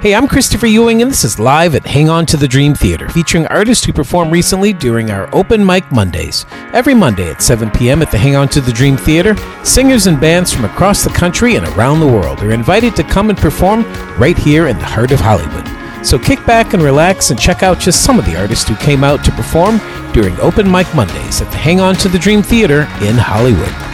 Hey, I'm Christopher Ewing, and this is live at Hang On to the Dream Theater, featuring artists who performed recently during our Open Mic Mondays. Every Monday at 7 p.m. at the Hang On to the Dream Theater, singers and bands from across the country and around the world are invited to come and perform right here in the heart of Hollywood. So kick back and relax and check out just some of the artists who came out to perform during Open Mic Mondays at the Hang On to the Dream Theater in Hollywood.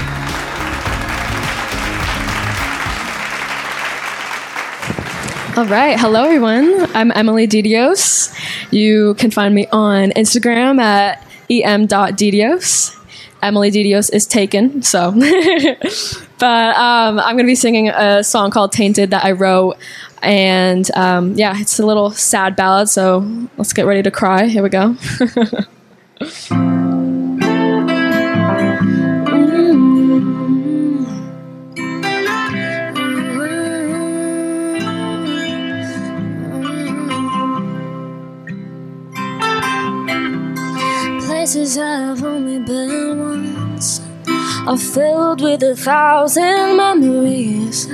All right. Hello, everyone. I'm Emilie Dedios. You can find me on Instagram at em.dedios. Emilie Dedios is taken, so. but um, I'm going to be singing a song called Tainted that I wrote. And um, yeah, it's a little sad ballad, so let's get ready to cry. Here we go. places I've only been once are filled with a thousand memories.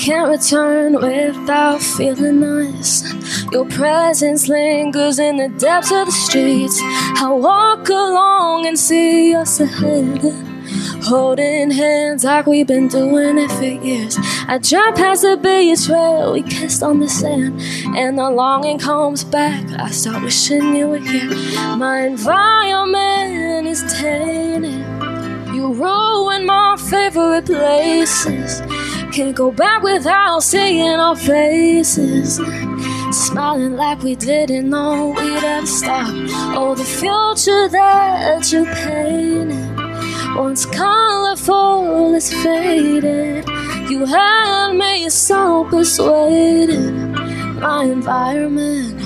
Can't return without feeling nice. Your presence lingers in the depths of the streets. I walk along and see us ahead. Holding hands like we've been doing it for years. I drive past the beach where we kissed on the sand, and the longing comes back. I start wishing you were here. My environment is tainted. You ruin my favorite places. Can't go back without seeing our faces. Smiling like we didn't know we'd ever stop. Oh, the future that you painted. Once colorful is faded. You had me so persuaded. My environment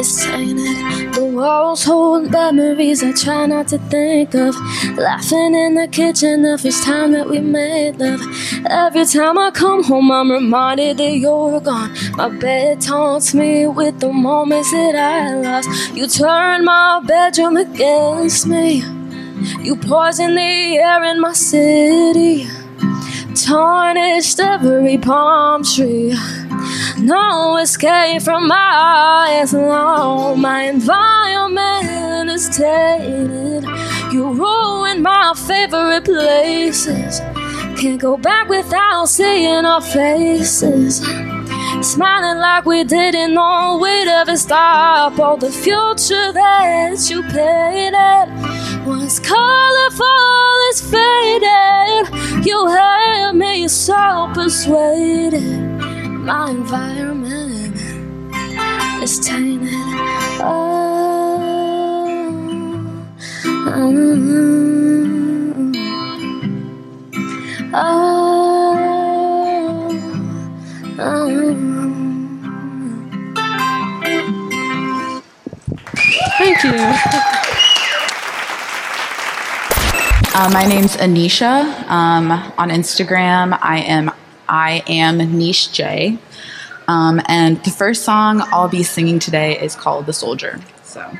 is tainted. The walls hold memories I try not to think of. Laughing in the kitchen the first time that we made love. Every time I come home, I'm reminded that you're gone. My bed taunts me with the moments that I lost. You turned my bedroom against me. You poison the air in my city, tarnished every palm tree. No escape from my eyes alone. My environment is tainted. You ruined my favorite places. Can't go back without seeing our faces. Smiling like we didn't know we'd ever stop. All the future that you painted was colorful as faded. You had me so persuaded. My environment is tainted. Oh, oh, oh, oh. Thank you. Uh, my name's Anisha. Um, on Instagram, I am I am Niche J. Um, and the first song I'll be singing today is called "The Soldier." So.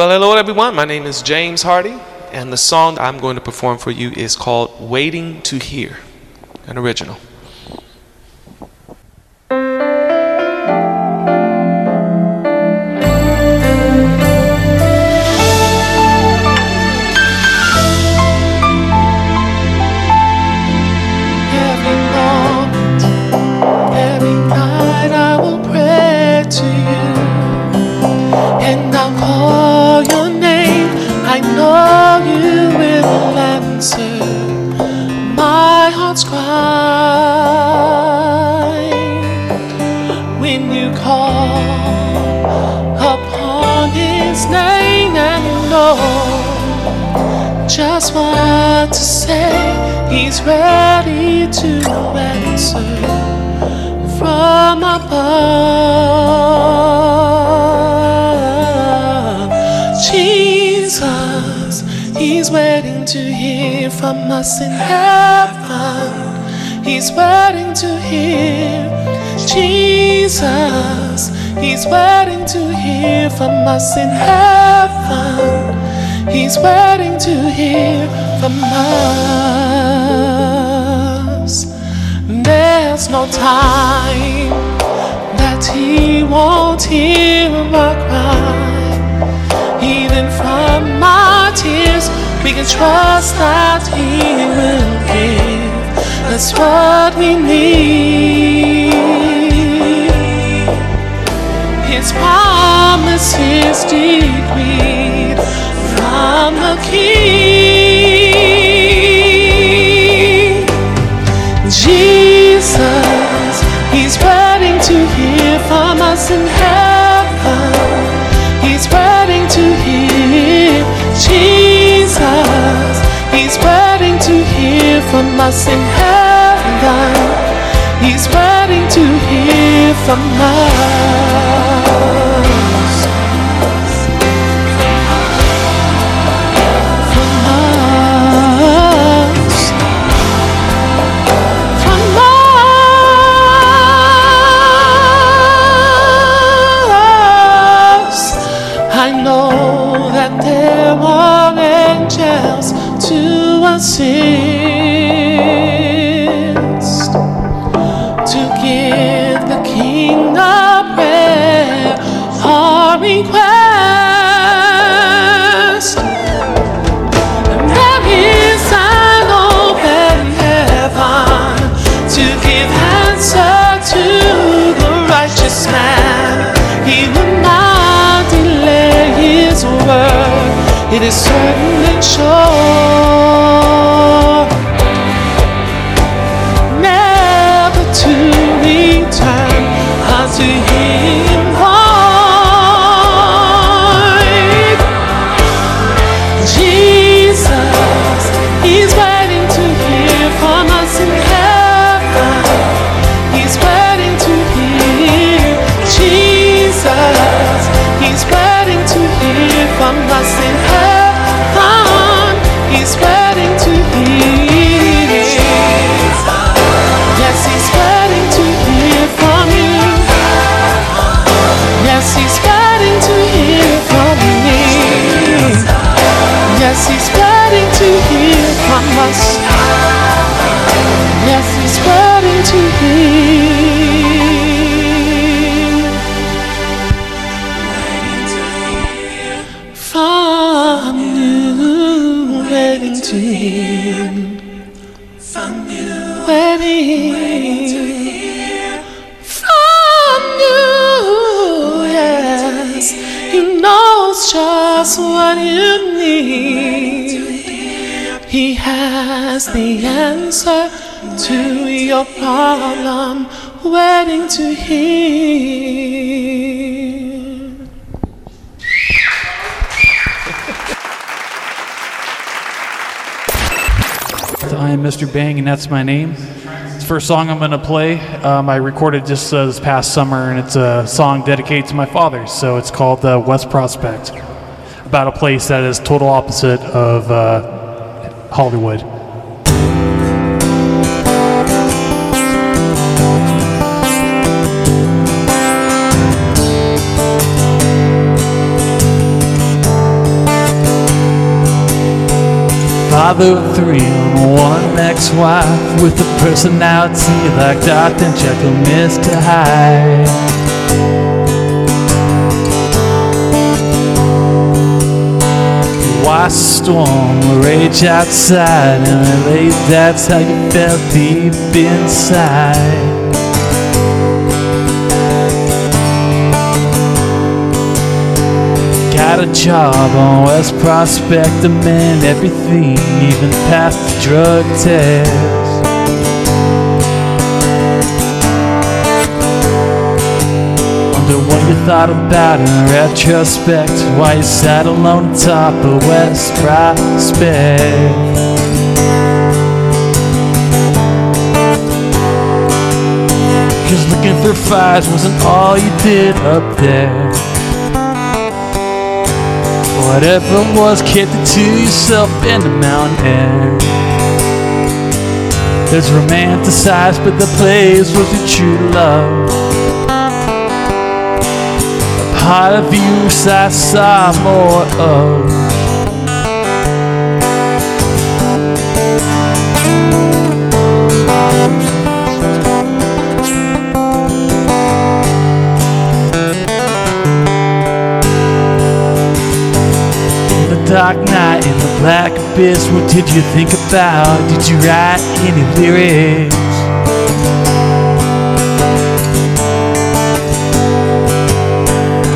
Well, hello everyone. My name is James Hardy, and the song I'm going to perform for you is called Waiting to Hear, an original. From us in heaven. He's waiting to hear from us. There's no time that He won't hear our cry. Even from our tears, we can trust that He will give us what we need. His promise from the King. Jesus, He's waiting to hear from us in heaven. He's waiting to hear. Jesus, He's waiting to hear from us in heaven. He's waiting to hear from us. Assist to give the King of prayer our request. And there is an open heaven to give answer to the righteous man. He will not delay his word. It is certain and sure. To return unto him Yes, He's waiting to hear from us. Yes, He's waiting to hear from you. Waiting to hear from you. Waiting to hear from you. Yes, He knows just what you has the answer to your problem, waiting to hear. I am Mr. Bing, and that's my name. It's the first song I'm going to play. Um, I recorded just uh, this past summer, and it's a song dedicated to my father. So it's called uh, West Prospect, about a place that is total opposite of uh, Hollywood. Father of three and one ex-wife with a personality like Dr. Jekyll, Mr. Hyde. Watch the storm rage outside and relate that's how you felt deep inside. Got a job on West Prospect, amend everything, even past the drug test. Wonder what you thought about in retrospect, why you sat alone atop of West Prospect. Cause looking for fires wasn't all you did up there. Whatever was, kept it to yourself in the mountain air. There's romanticized, but the place was your true love. A part of you I saw more of. Dark night in the black abyss, what did you think about? Did you write any lyrics?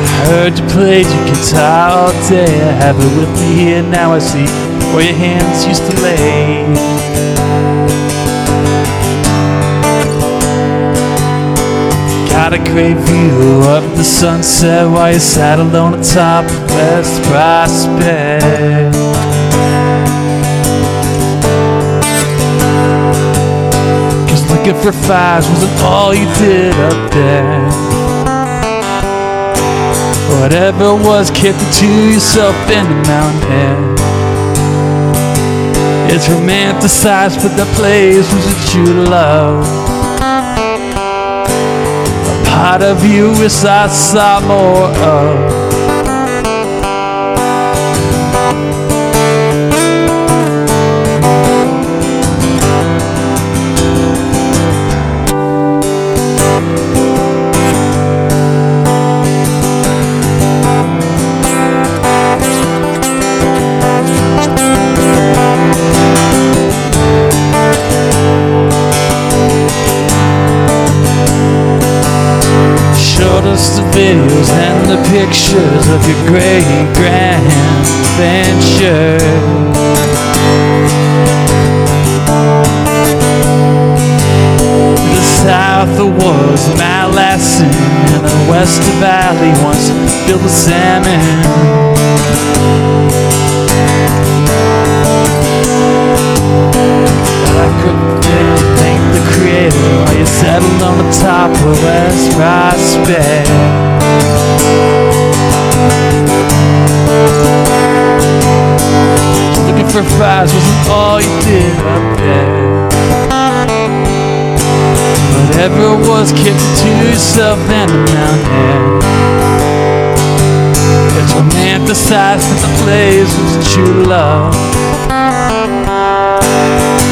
I heard you played your guitar all day. I have it with me here now. I see where your hands used to lay. Got a great view of the sunset while you sat alone atop West Prospect. Cause looking for fires wasn't all you did up there. Whatever was, kept it to yourself in the mountain. It's romanticized, but the place was a true love part of you is I saw more of. Your great grand venture. The south was my lesson, and the west valley once filled with salmon. I couldn't thank the creator while you settled on the top of West Prospect. Fries wasn't all you did up there. Whatever was, kept to yourself and the mountain It's romanticized that the place was true love.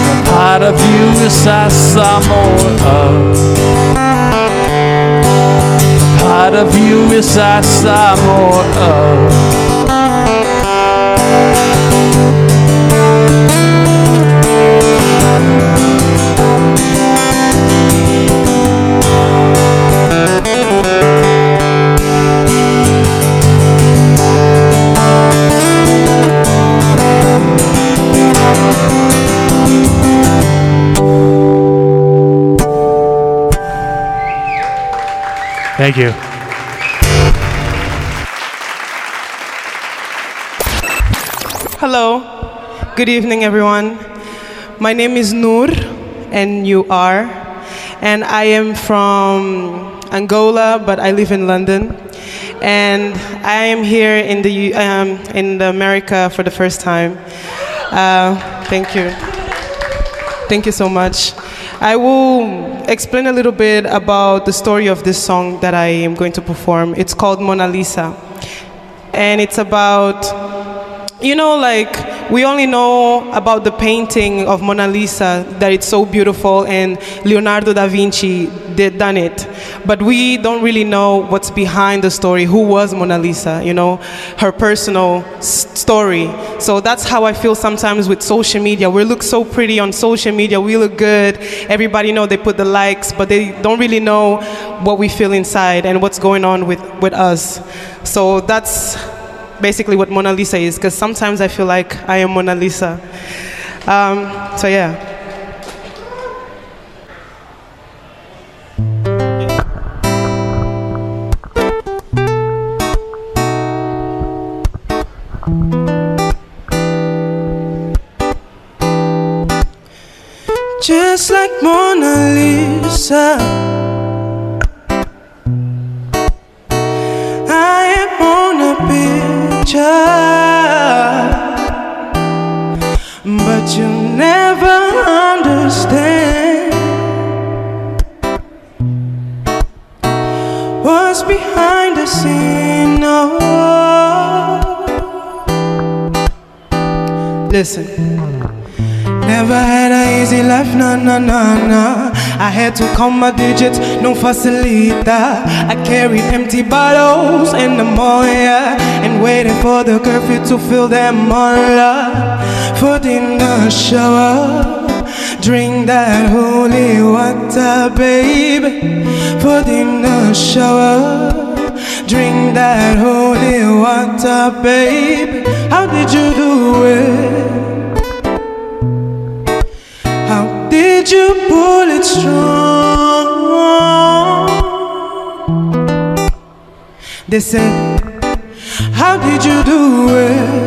A part of you is I saw more of. A part of you is I saw more of. Thank you. Hello, good evening, everyone. My name is Nur, and you are, and I am from Angola, but I live in London, and I am here in the um, in the America for the first time. Uh, thank you, thank you so much. I will explain a little bit about the story of this song that I am going to perform. It's called Mona Lisa, and it's about you know, like we only know about the painting of Mona Lisa that it's so beautiful and Leonardo da Vinci did done it, but we don't really know what's behind the story. Who was Mona Lisa? You know, her personal story. So that's how I feel sometimes with social media. We look so pretty on social media. We look good. Everybody know they put the likes, but they don't really know what we feel inside and what's going on with with us. So that's basically what Mona Lisa is, because sometimes I feel like I am Mona Lisa. Um, so yeah. Just like Mona Lisa. Nah, nah, nah. I had to count my digits, no facilita. I carried empty bottles in the yeah, and waiting for the curfew to fill them all up. Foot in the shower, drink that holy water, baby. Foot in the shower, drink that holy water, baby. How did you do it? You pull it strong? They said, How did you do it?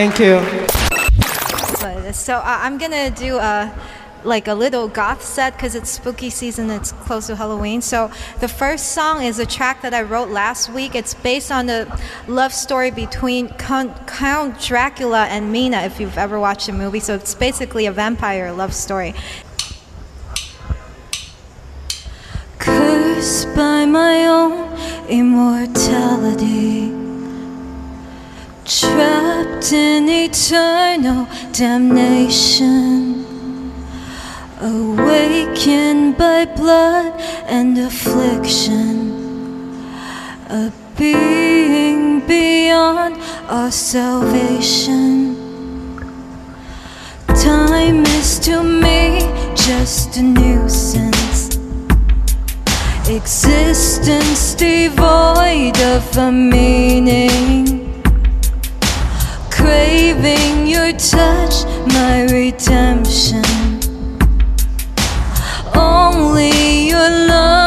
Thank you. So uh, I'm gonna do a like a little goth set because it's spooky season. It's close to Halloween. So the first song is a track that I wrote last week. It's based on the love story between Count, Dracula and Mina. If you've ever watched the movie, so it's basically a vampire love story. Cursed by my own immortality, trapped in eternal damnation, awakened by blood and affliction, a being beyond our salvation. Time is to me just a nuisance. Existence devoid of a meaning. Craving your touch, my redemption. Only your love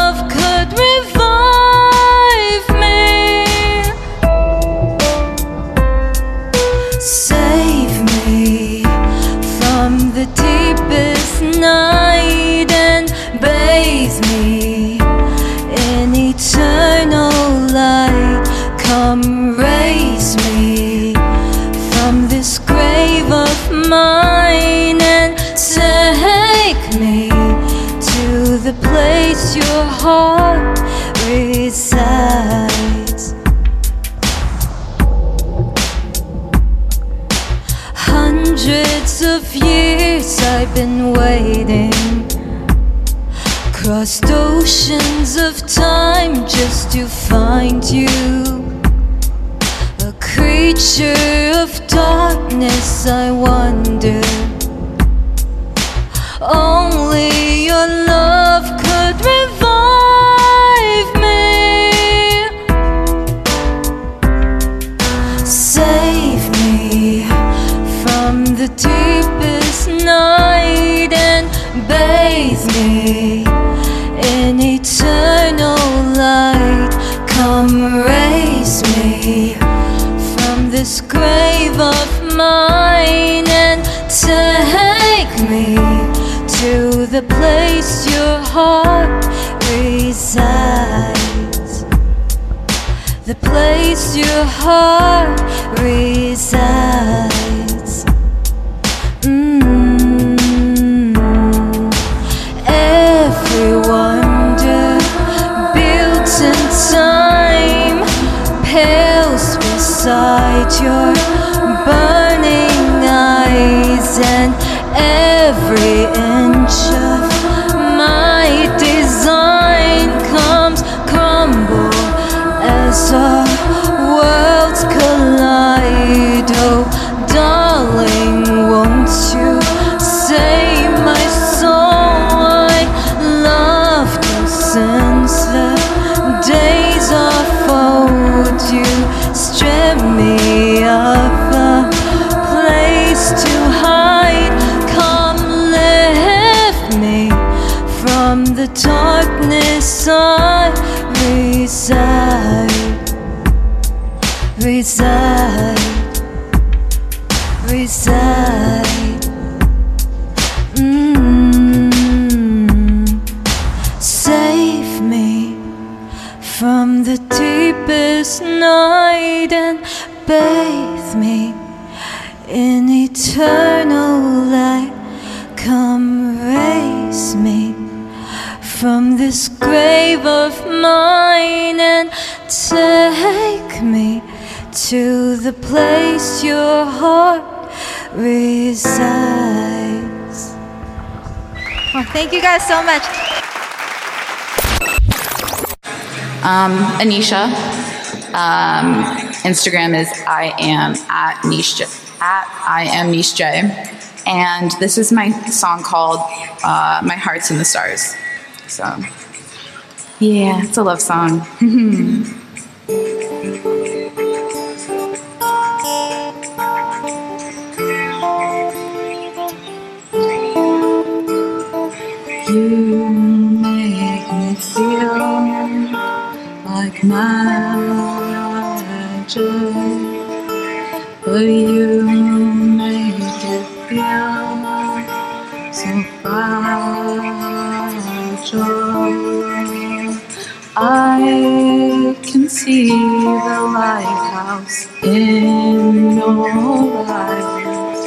place your heart resides. Hundreds of years I've been waiting. Crossed oceans of time just to find you. A creature of darkness, I wonder. Only your grave of mine and take me to the place your heart resides. The place your heart resides. Mm. Every wonder built in time pales beside your the darkness I reside. Reside. Reside. Mm. Save me from the deepest night and bathe me in eternal light. Come from this grave of mine and take me to the place your heart resides. Well, thank you guys so much. Um, Anisha. Um, Instagram is I am at niche J- at I am niche J, and this is my song called uh, "My Heart's in the Stars." So, yeah, it's a love song. You make me feel like magic, but you make it feel so fragile. I can see the lighthouse in your eyes.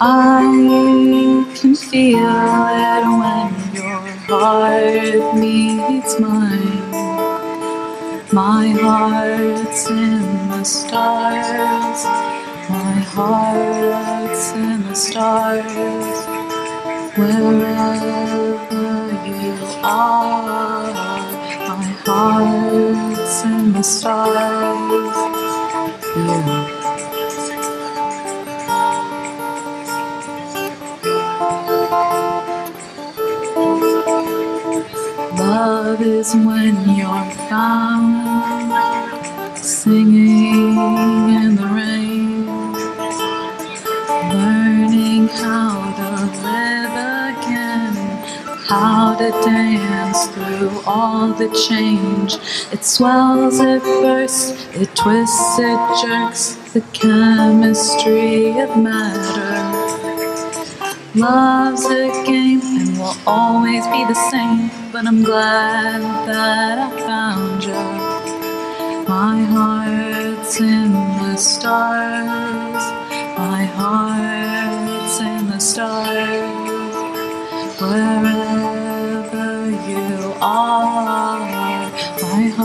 I can feel it when your heart meets mine. My heart's in the stars. My heart's in the stars. Wherever you are, my heart's in the stars. Love is when you're found singing to dance through all the change. It swells, it bursts, it twists, it jerks, the chemistry of matter. Love's a game and will always be the same, but I'm glad that I found you. My heart's in the stars, my heart's in the stars. Wherever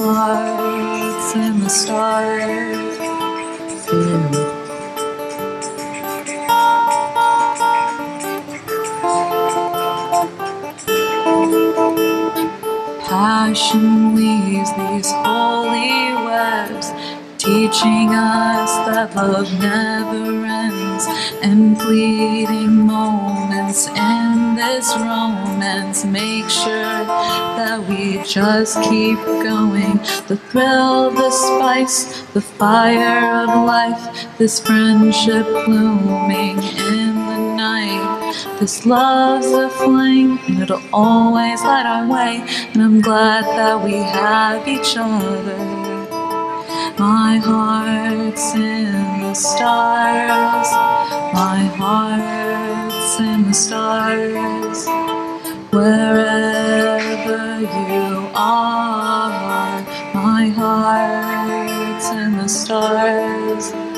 heart's in the stars. Yeah. Passion weaves these holy webs, teaching us that love never ends. And fleeting moments in this romance make sure that we just keep going. The thrill, the spice, the fire of life, this friendship blooming in the night. This love's a flame, and it'll always light our way. And I'm glad that we have each other. My heart's in the stars. My heart's in the stars. Wherever you are, my heart's in the stars.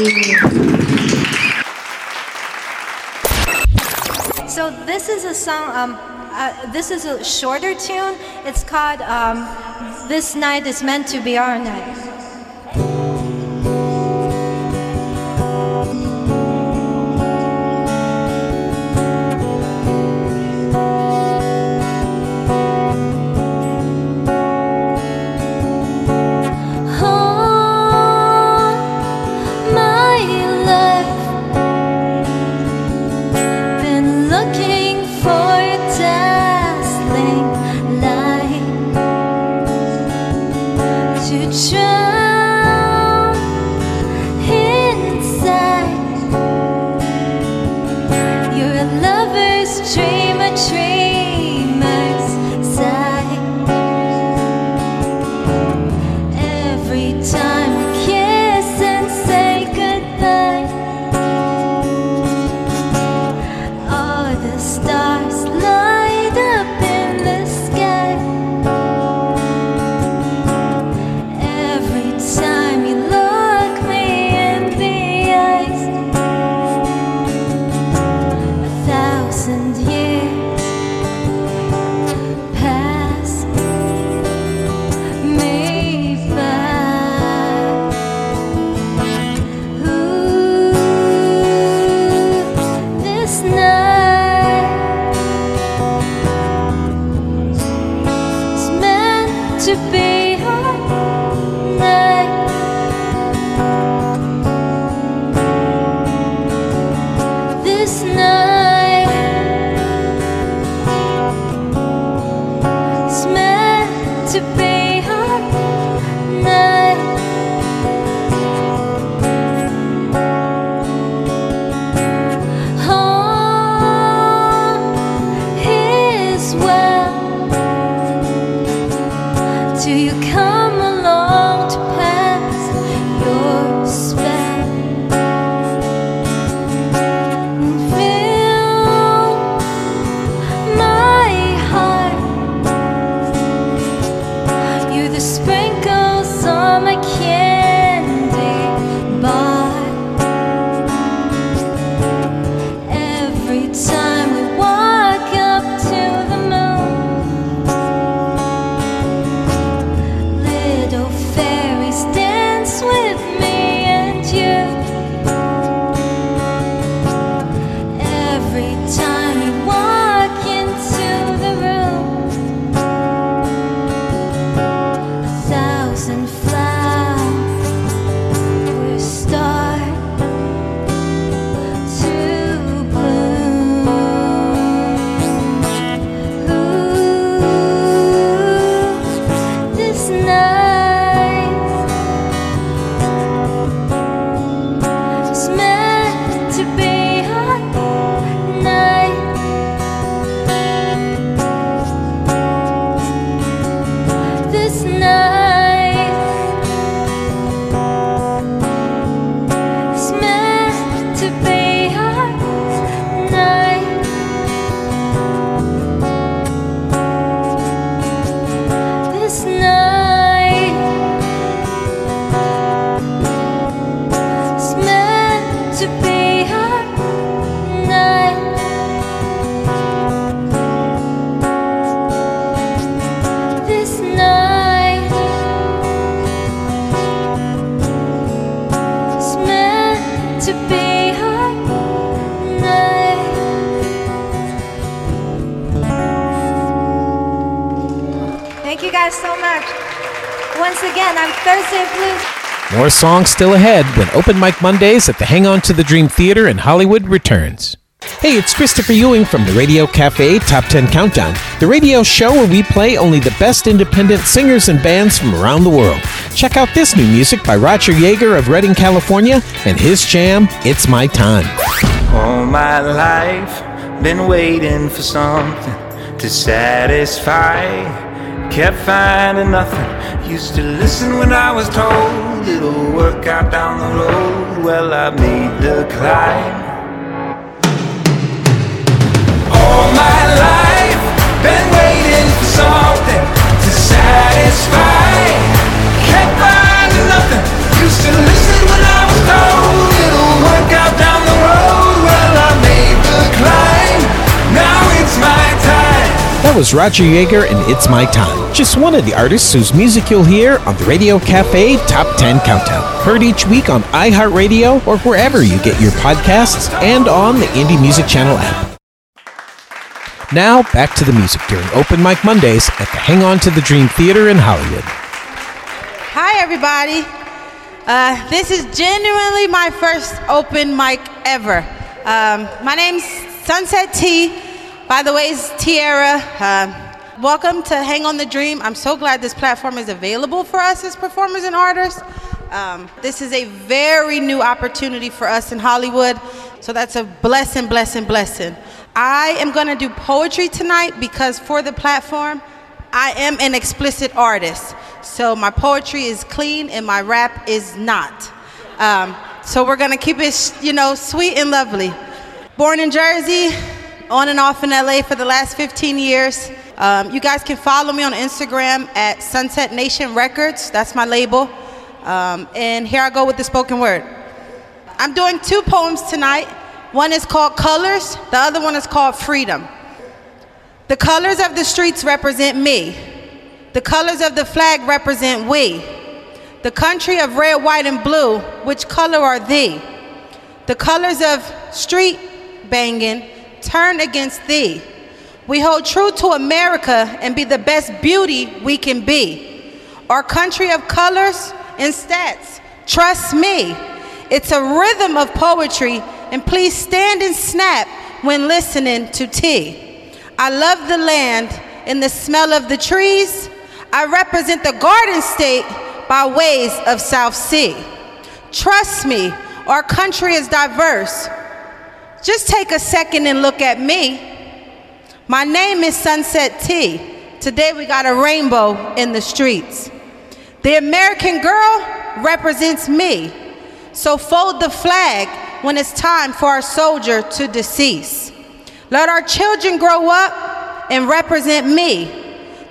So this is a song. Um, uh, this is a shorter tune. It's called um, "This Night Is Meant to Be Our Night." To try Songs still ahead when Open Mic Mondays at the Hang On to the Dream Theater in Hollywood returns. Hey, it's Christopher Ewing from the Radio Cafe Top 10 Countdown, the radio show where we play only the best independent singers and bands from around the world. Check out this new music by Roger Yeager of Redding, California, and his jam, It's My Time. All my life, been waiting for something to satisfy. Kept finding nothing. Used to listen when I was told it'll work out down the road. Well, I made the climb. All my life, been waiting for something to satisfy. Kept finding nothing. Used to listen when I was told That was Roger Yeager and It's My Time, just one of the artists whose music you'll hear on the Radio Cafe Top 10 Countdown. Heard each week on iHeartRadio or wherever you get your podcasts and on the Indie Music Channel app. Now, back to the music during Open Mic Mondays at the Hang On to the Dream Theater in Hollywood. Hi, everybody. Uh, this is genuinely my first open mic ever. Um, my name's Sunset T. By the way, Tierra. Uh, welcome to Hang On the Dream. I'm so glad this platform is available for us as performers and artists. Um, this is a very new opportunity for us in Hollywood, so that's a blessing, blessing, blessing. I am going to do poetry tonight because for the platform, I am an explicit artist. So my poetry is clean and my rap is not. Um, so we're going to keep it, you know, sweet and lovely. Born in Jersey, on and off in LA for the last 15 years. Um, you guys can follow me on Instagram at Sunset Nation Records. That's my label. Um, and here I go with the spoken word. I'm doing two poems tonight. One is called Colors, the other one is called Freedom. The colors of the streets represent me. The colors of the flag represent we. The country of red, white, and blue, which color are thee? The colors of street banging turn against thee. We hold true to America and be the best beauty we can be. Our country of colors and stats, trust me, it's a rhythm of poetry, and please stand and snap when listening to T. I love the land and the smell of the trees. I represent the Garden State by ways of South Sea. Trust me, our country is diverse. Just take a second and look at me. My name is Sunset T. Today we got a rainbow in the streets. The American girl represents me. So fold the flag when it's time for our soldier to decease. Let our children grow up and represent me,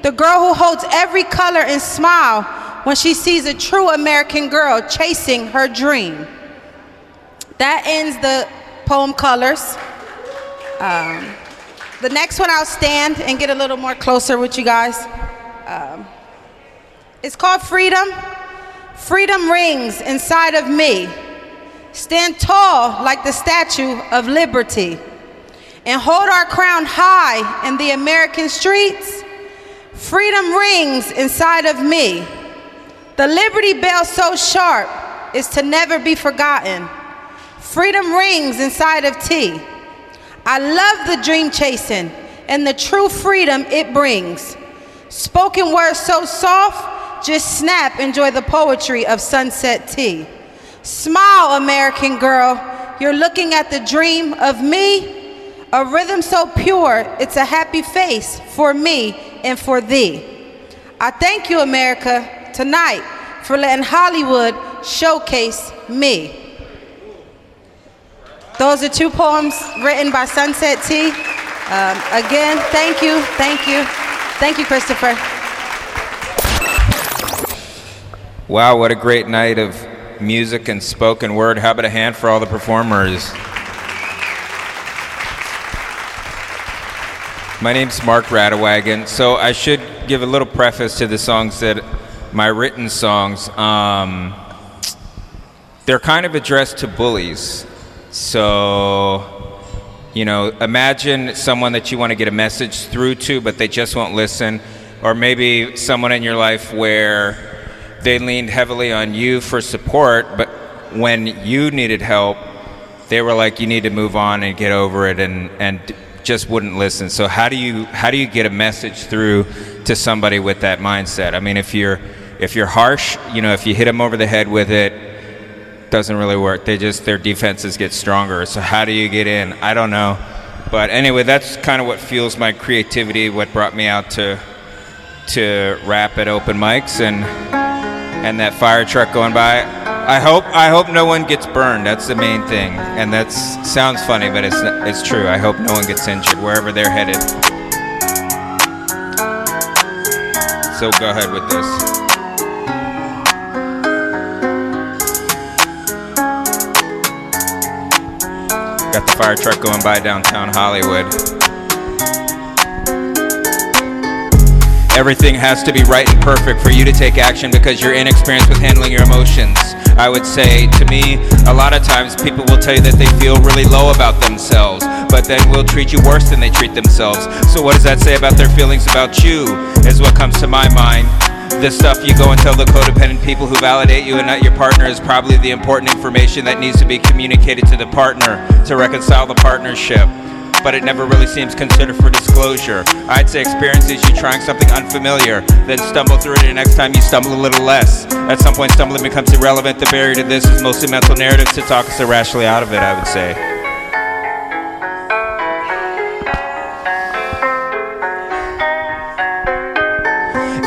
the girl who holds every color and smile when she sees a true American girl chasing her dream. That ends the poem Colors. Um, the next one I'll stand and get a little more closer with you guys. Um, it's called Freedom. Freedom rings inside of me. Stand tall like the Statue of Liberty and hold our crown high in the American streets. Freedom rings inside of me. The Liberty bell so sharp is to never be forgotten. Freedom rings inside of tea. I love the dream chasing and the true freedom it brings. Spoken words so soft, just snap, enjoy the poetry of Sunset T. Smile, American girl, you're looking at the dream of me. A rhythm so pure, it's a happy face for me and for thee. I thank you, America, tonight for letting Hollywood showcase me. Those are two poems written by Sunset T. Um, again, thank you, thank you, thank you, Christopher. Wow, what a great night of music and spoken word. How about a hand for all the performers? My name's Mark Radewagen. So I should give a little preface to the songs that my written songs. Um, they're kind of addressed to bullies. So, you know, imagine someone that you want to get a message through to, but they just won't listen. or maybe someone in your life where they leaned heavily on you for support, but when you needed help, they were like, "You need to move on and get over it," and and just wouldn't listen. So how do you how do you get a message through to somebody with that mindset? I mean, if you're if you're harsh, you know, if you hit them over the head with it, doesn't really work. They just their defenses get stronger. So how do you get in? I don't know. But anyway, that's kind of what fuels my creativity. What brought me out to to rap at open mics and and that fire truck going by. I hope I hope no one gets burned. That's the main thing. And that sounds funny, but it's it's true. I hope no one gets injured wherever they're headed. So go ahead with this. Fire truck going by downtown Hollywood. Everything has to be right and perfect for you to take action because you're inexperienced with handling your emotions. I would say to me, a lot of times people will tell you that they feel really low about themselves, but then will treat you worse than they treat themselves. So, what does that say about their feelings about you? Is what comes to my mind. The stuff you go and tell the codependent people who validate you and not your partner is probably the important information that needs to be communicated to the partner to reconcile the partnership. But it never really seems considered for disclosure. I'd say experience is you trying something unfamiliar, then stumble through it, and next time you stumble a little less. At some point, stumbling becomes irrelevant. The barrier to this is mostly mental narratives to talk us irrationally out of it, I would say.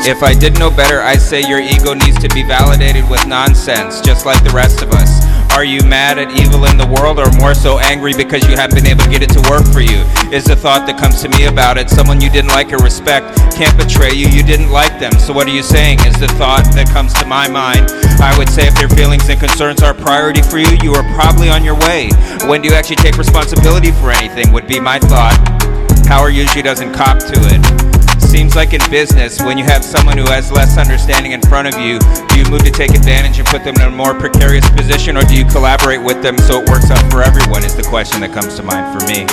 If I did know better, I'd say your ego needs to be validated with nonsense, just like the rest of us. Are you mad at evil in the world, or more so angry because you haven't been able to get it to work for you? Is the thought that comes to me about it someone you didn't like or respect can't betray you, you didn't like them. So, what are you saying? Is the thought that comes to my mind. I would say if their feelings and concerns are priority for you, you are probably on your way. When do you actually take responsibility for anything? Would be my thought. Power usually doesn't cop to it. Seems like in business, when you have someone who has less understanding in front of you, do you move to take advantage and put them in a more precarious position, or do you collaborate with them so it works out for everyone? Is the question that comes to mind for me.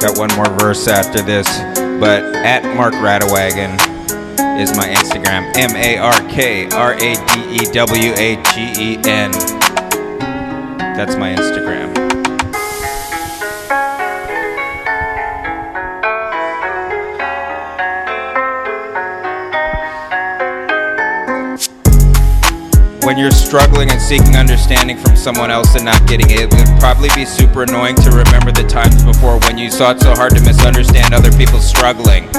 Got one more verse after this, but at Mark Radewagen is my Instagram. M A R K R A D E W A G E N. That's my Instagram. When you're struggling and seeking understanding from someone else and not getting it, it would probably be super annoying to remember the times before when you thought so hard to misunderstand other people struggling.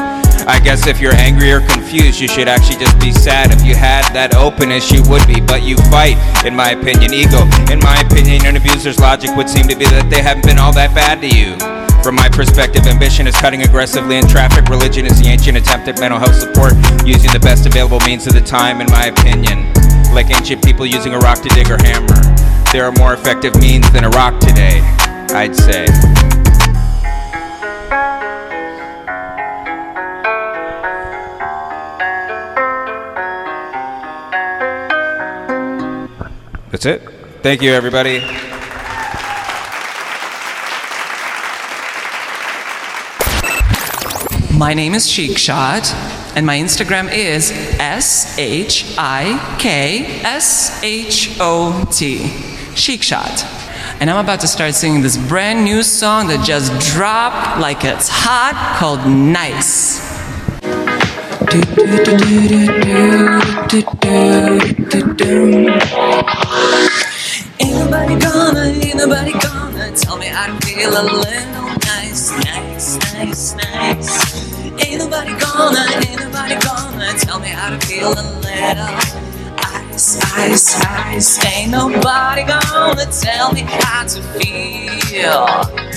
I guess if you're angry or confused, you should actually just be sad. If you had that openness, you would be, but you fight, in my opinion, ego. In my opinion, an abuser's logic would seem to be that they haven't been all that bad to you. From my perspective, ambition is cutting aggressively in traffic. Religion is the ancient attempt at mental health support using the best available means of the time, in my opinion. Like ancient people using a rock to dig or hammer. There are more effective means than a rock today, I'd say. That's it. Thank you, everybody. My name is Shik Shot, and my Instagram is S H I K S H O T. Shik Shot. And I'm about to start singing this brand new song that just dropped like it's hot called Nice. Ain't nobody gonna, ain't nobody gonna tell me I feel a little me how to feel a little ice, ice, ice. Ain't nobody gonna tell me how to feel.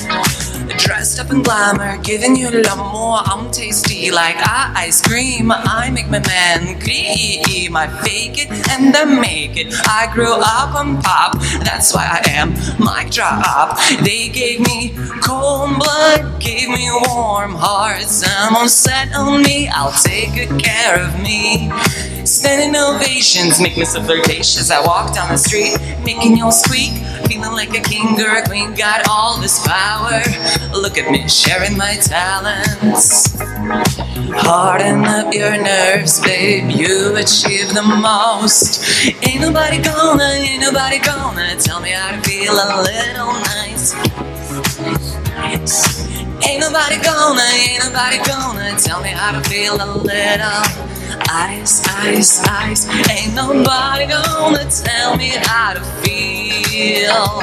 Dressed up in glamour, giving you l'amour. I'm tasty like ice cream. I make my man cream. I fake it and I make it. I grew up on pop, that's why I am mic drop. They gave me cold blood gave me a warm heart. Someone set on me, I'll take good care of me. Standing ovations make me so flirtatious. I walk down the street, making you squeak. Feeling like a king or a queen, got all this power. Look at me sharing my talents. Harden up your nerves, babe. You achieve the most. Ain't nobody gonna, ain't nobody gonna tell me how to feel a little nice. Ain't nobody gonna, ain't nobody gonna tell me how to feel a little ice, ice, ice. Ain't nobody gonna tell me how to feel.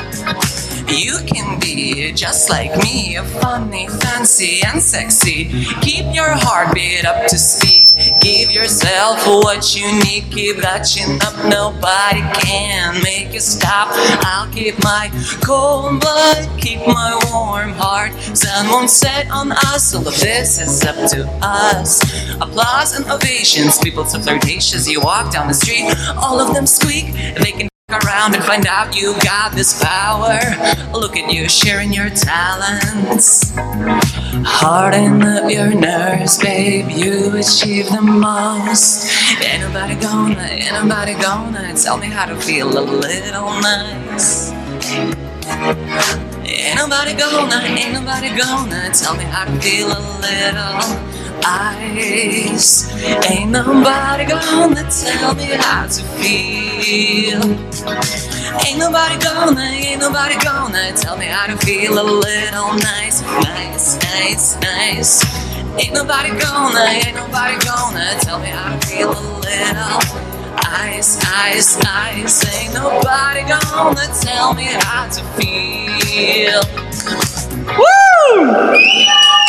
You can be just like me, funny, fancy, and sexy. Keep your heartbeat up to speed. Give yourself what you need. Keep that chin up. Nobody can make you stop. I'll keep my cold blood, keep my warm heart. Sun won't set on us. All of this is up to us. Applause and ovations. People so flirtatious. You walk down the street, all of them squeak. They can around and find out you got this power. Look at you sharing your talents. Harden up your nerves, babe. You achieve the most. Ain't nobody gonna, ain't nobody gonna tell me how to feel a little nice. Ain't nobody gonna, ain't nobody gonna tell me how to feel a little ice. Ain't nobody gonna tell me how to feel. Ain't nobody gonna, ain't nobody gonna tell me how to feel a little nice, nice, nice, nice. Ain't nobody gonna, ain't nobody gonna tell me how to feel a little ice, ice, ice. Ain't nobody gonna tell me how to feel. Woo!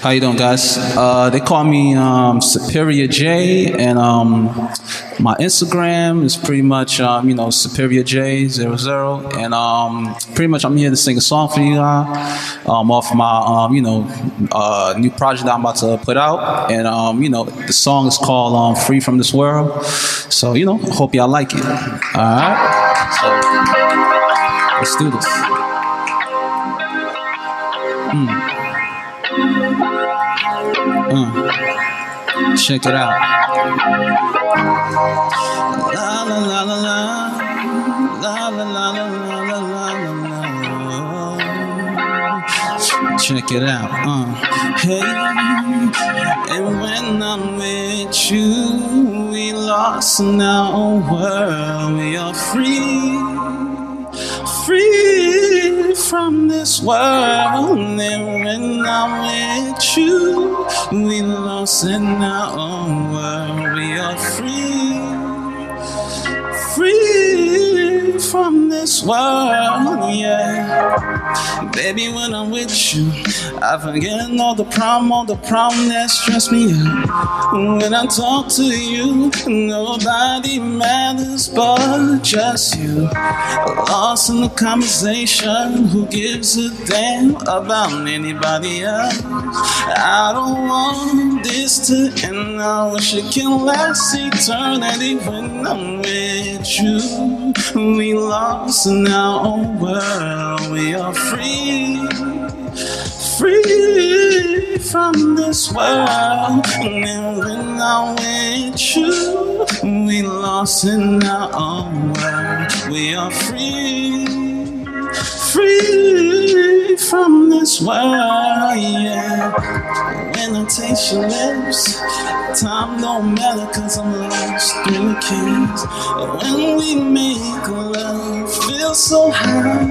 How you doing, guys? Uh, they call me um, Superior Jay, and um, my Instagram is pretty much um, you know Superior J 00 and um, pretty much I'm here to sing a song for you guys um, off my um, you know uh, new project I'm about to put out, and you know the song is called "Free from This World." So you know, hope y'all like it. All right, so let's do this. Uh, check it out. La la la la la. La la la la la la la. Check it out. Uh, hey, and when I'm with you, we lost in our world. We are free free from this world. And when I'm with you, we lost in our own world. We are free, from this world. Yeah, baby, when I'm with you, I forget all the problem, all the problem that stress me out. When I talk to you, nobody matters but just you. Lost in the conversation, who gives a damn about anybody else? I don't want this to end. I wish it can last eternity when I'm with you. We lost in our oh, own world. We are free free from this world. And when I'm you, we lost in our own world. We are free, free from this world. Yeah. When I taste your lips, time don't matter cause I'm lost through the kiss. When we make love, feel so high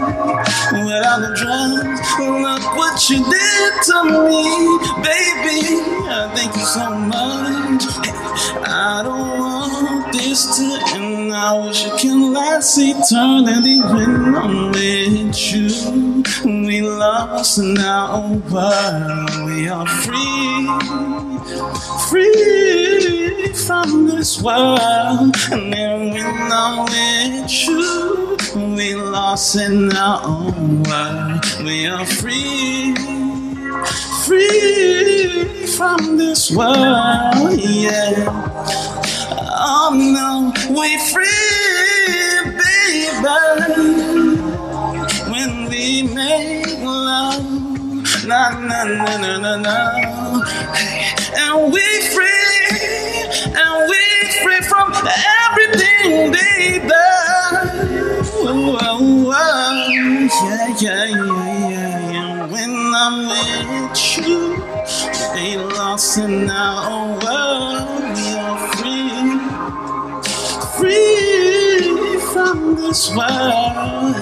without a dress. Look what you did to me, baby. I thank you so much. I don't this to end. I wish it can last eternity when I'm with you. We lost in our world. We are free, free from this world. And then when I'm with you, we lost in our own world. We are free, free from this world. Yeah. Oh no, we free, baby. when we make love. Na na na na na na. Hey, and we free, and we free from everything, baby. Ooh, ooh, ooh. Yeah, yeah, yeah, yeah, yeah. When I'm with you, ain't lost in our world. Free from this world.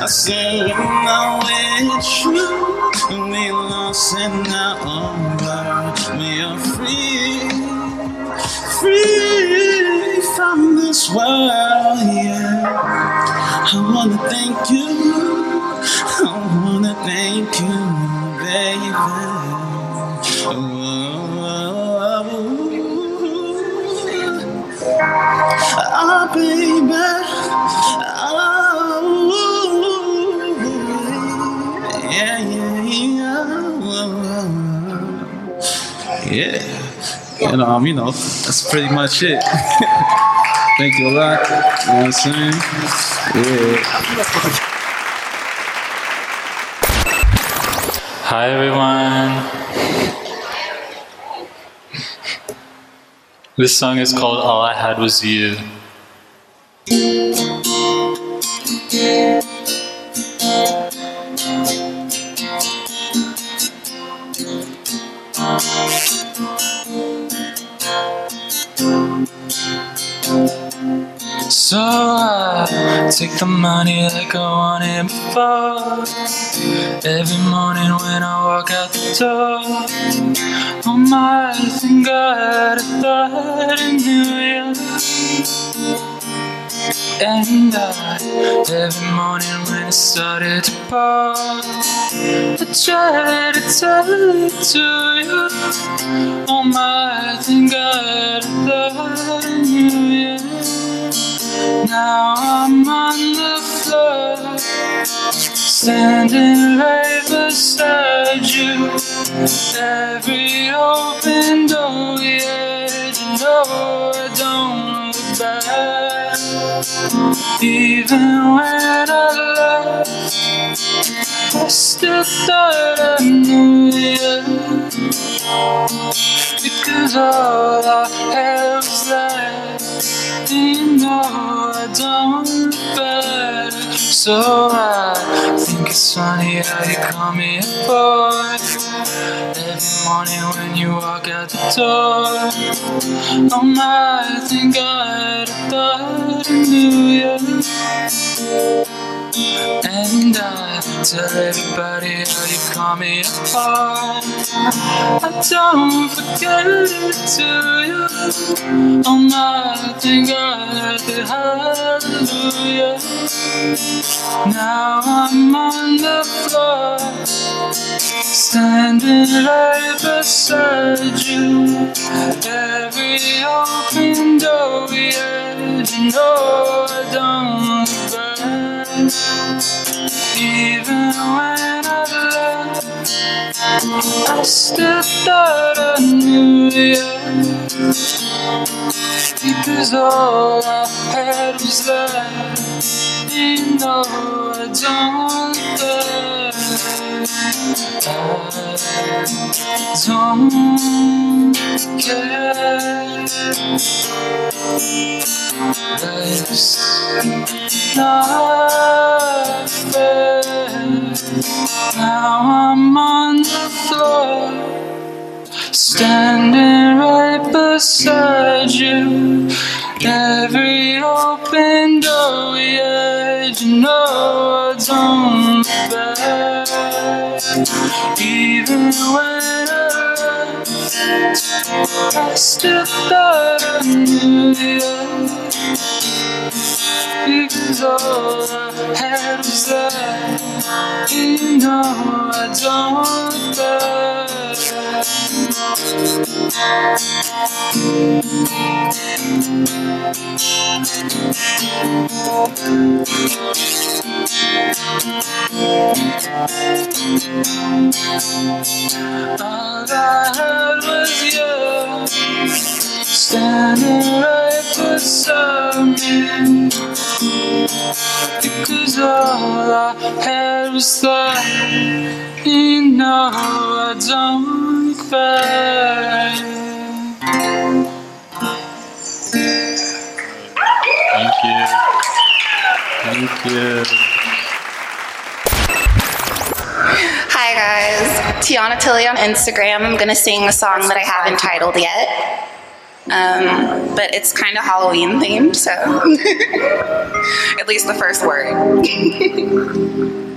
I said, when I'm with you, we lost in our own world. We are free, free from this world. Yeah. I wanna thank you. I wanna thank you, baby. Oh, baby. Yeah, yeah, yeah. Yeah. And, um, you know, that's pretty much it. Thank you a lot. You know what I'm saying? Yeah. Hi everyone. This song is called All I Had Was You. So I take the money like I wanted before. Every morning when I walk out the door, oh my, God I thought I knew you. And I, every morning when it started to pour, I tried to tell it to you. Oh my, I thought I knew you. Now I'm on the floor, standing right beside you. Every open door, yeah, know I don't look back. Even when I left, I still thought I knew you. Because all I that, you know I don't better. So I think it's funny how you call me a boy. Every morning when you walk out the door, oh my, thank God I thought I knew you. And I tell everybody how you call me apart. I don't forget it to you. Oh my, thank God, hallelujah. Now I'm on the floor, standing right beside you. I still thought I knew you. Because all I had was that, you know I don't. I don't care. Life's not fair. Now I'm on the floor, standing right beside you. Every open door, yeah, you know I don't back. Even when I I still thought I knew you. Because all I had was that, you know I don't look All I had was you, standing right beside me. Because all I had was that, and now I don't look back. Thank you. Thank you. Hi guys, Tiana Tilly on Instagram. I'm gonna sing a song that I haven't titled yet. Um, but it's kind of Halloween themed, so at least the first word.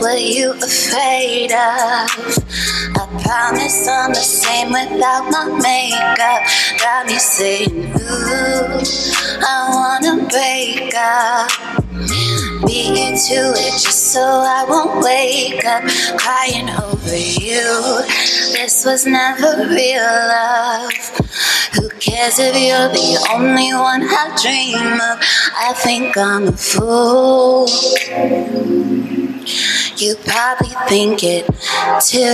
What you afraid of? Promise I'm the same without my makeup. Got me saying, ooh, I wanna break up. Beat you to it just so I won't wake up crying over you. This was never real love. Who cares if you're the only one I dream of? I think I'm a fool. You probably think it too.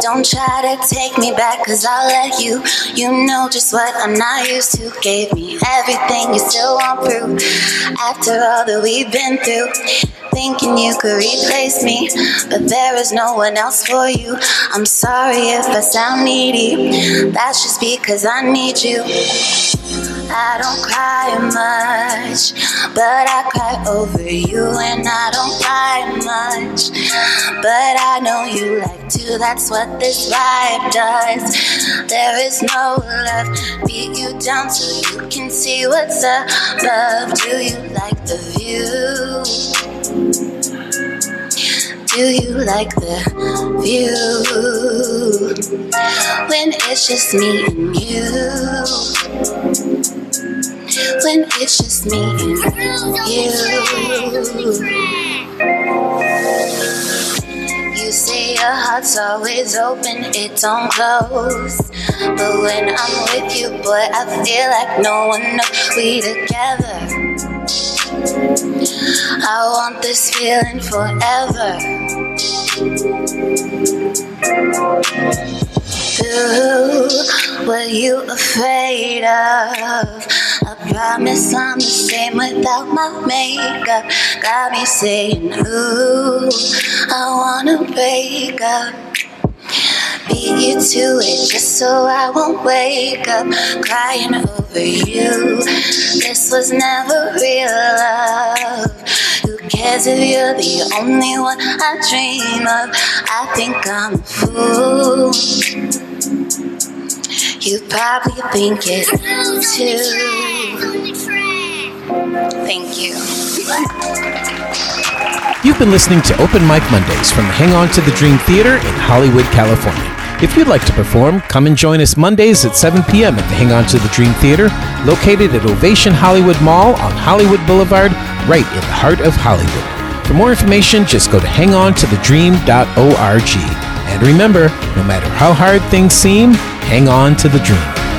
Don't try to take me back, cause I'll let you. You know just what I'm not used to. Gave me everything you still want proof. After all that we've been through, thinking you could replace me, but there is no one else for you. I'm sorry if I sound needy, that's just because I need you. I don't cry much, but I cry over you, and I don't cry much, but I know you like to. That's what this vibe does. There is no love, beat you down so you can see what's above. Do you like the view? Do you like the view when it's just me and you? When it's just me and you. You say your heart's always open, it don't close. But when I'm with you, boy, I feel like no one knows we together. I want this feeling forever. Ooh, what you afraid of? Promise I'm the same without my makeup. Got me saying, ooh, I wanna break up. Beat you to it just so I won't wake up crying over you. This was never real love. Who cares if you're the only one I dream of? I think I'm a fool. You probably think it too. Thank you. You've been listening to Open Mic Mondays from Hang On to the Dream Theater in Hollywood, California. If you'd like to perform, come and join us Mondays at 7 p.m. at the Hang On to the Dream Theater, located at Ovation Hollywood Mall on Hollywood Boulevard, right in the heart of Hollywood. For more information, just go to hangontothedream.org. And remember, no matter how hard things seem, hang on to the dream.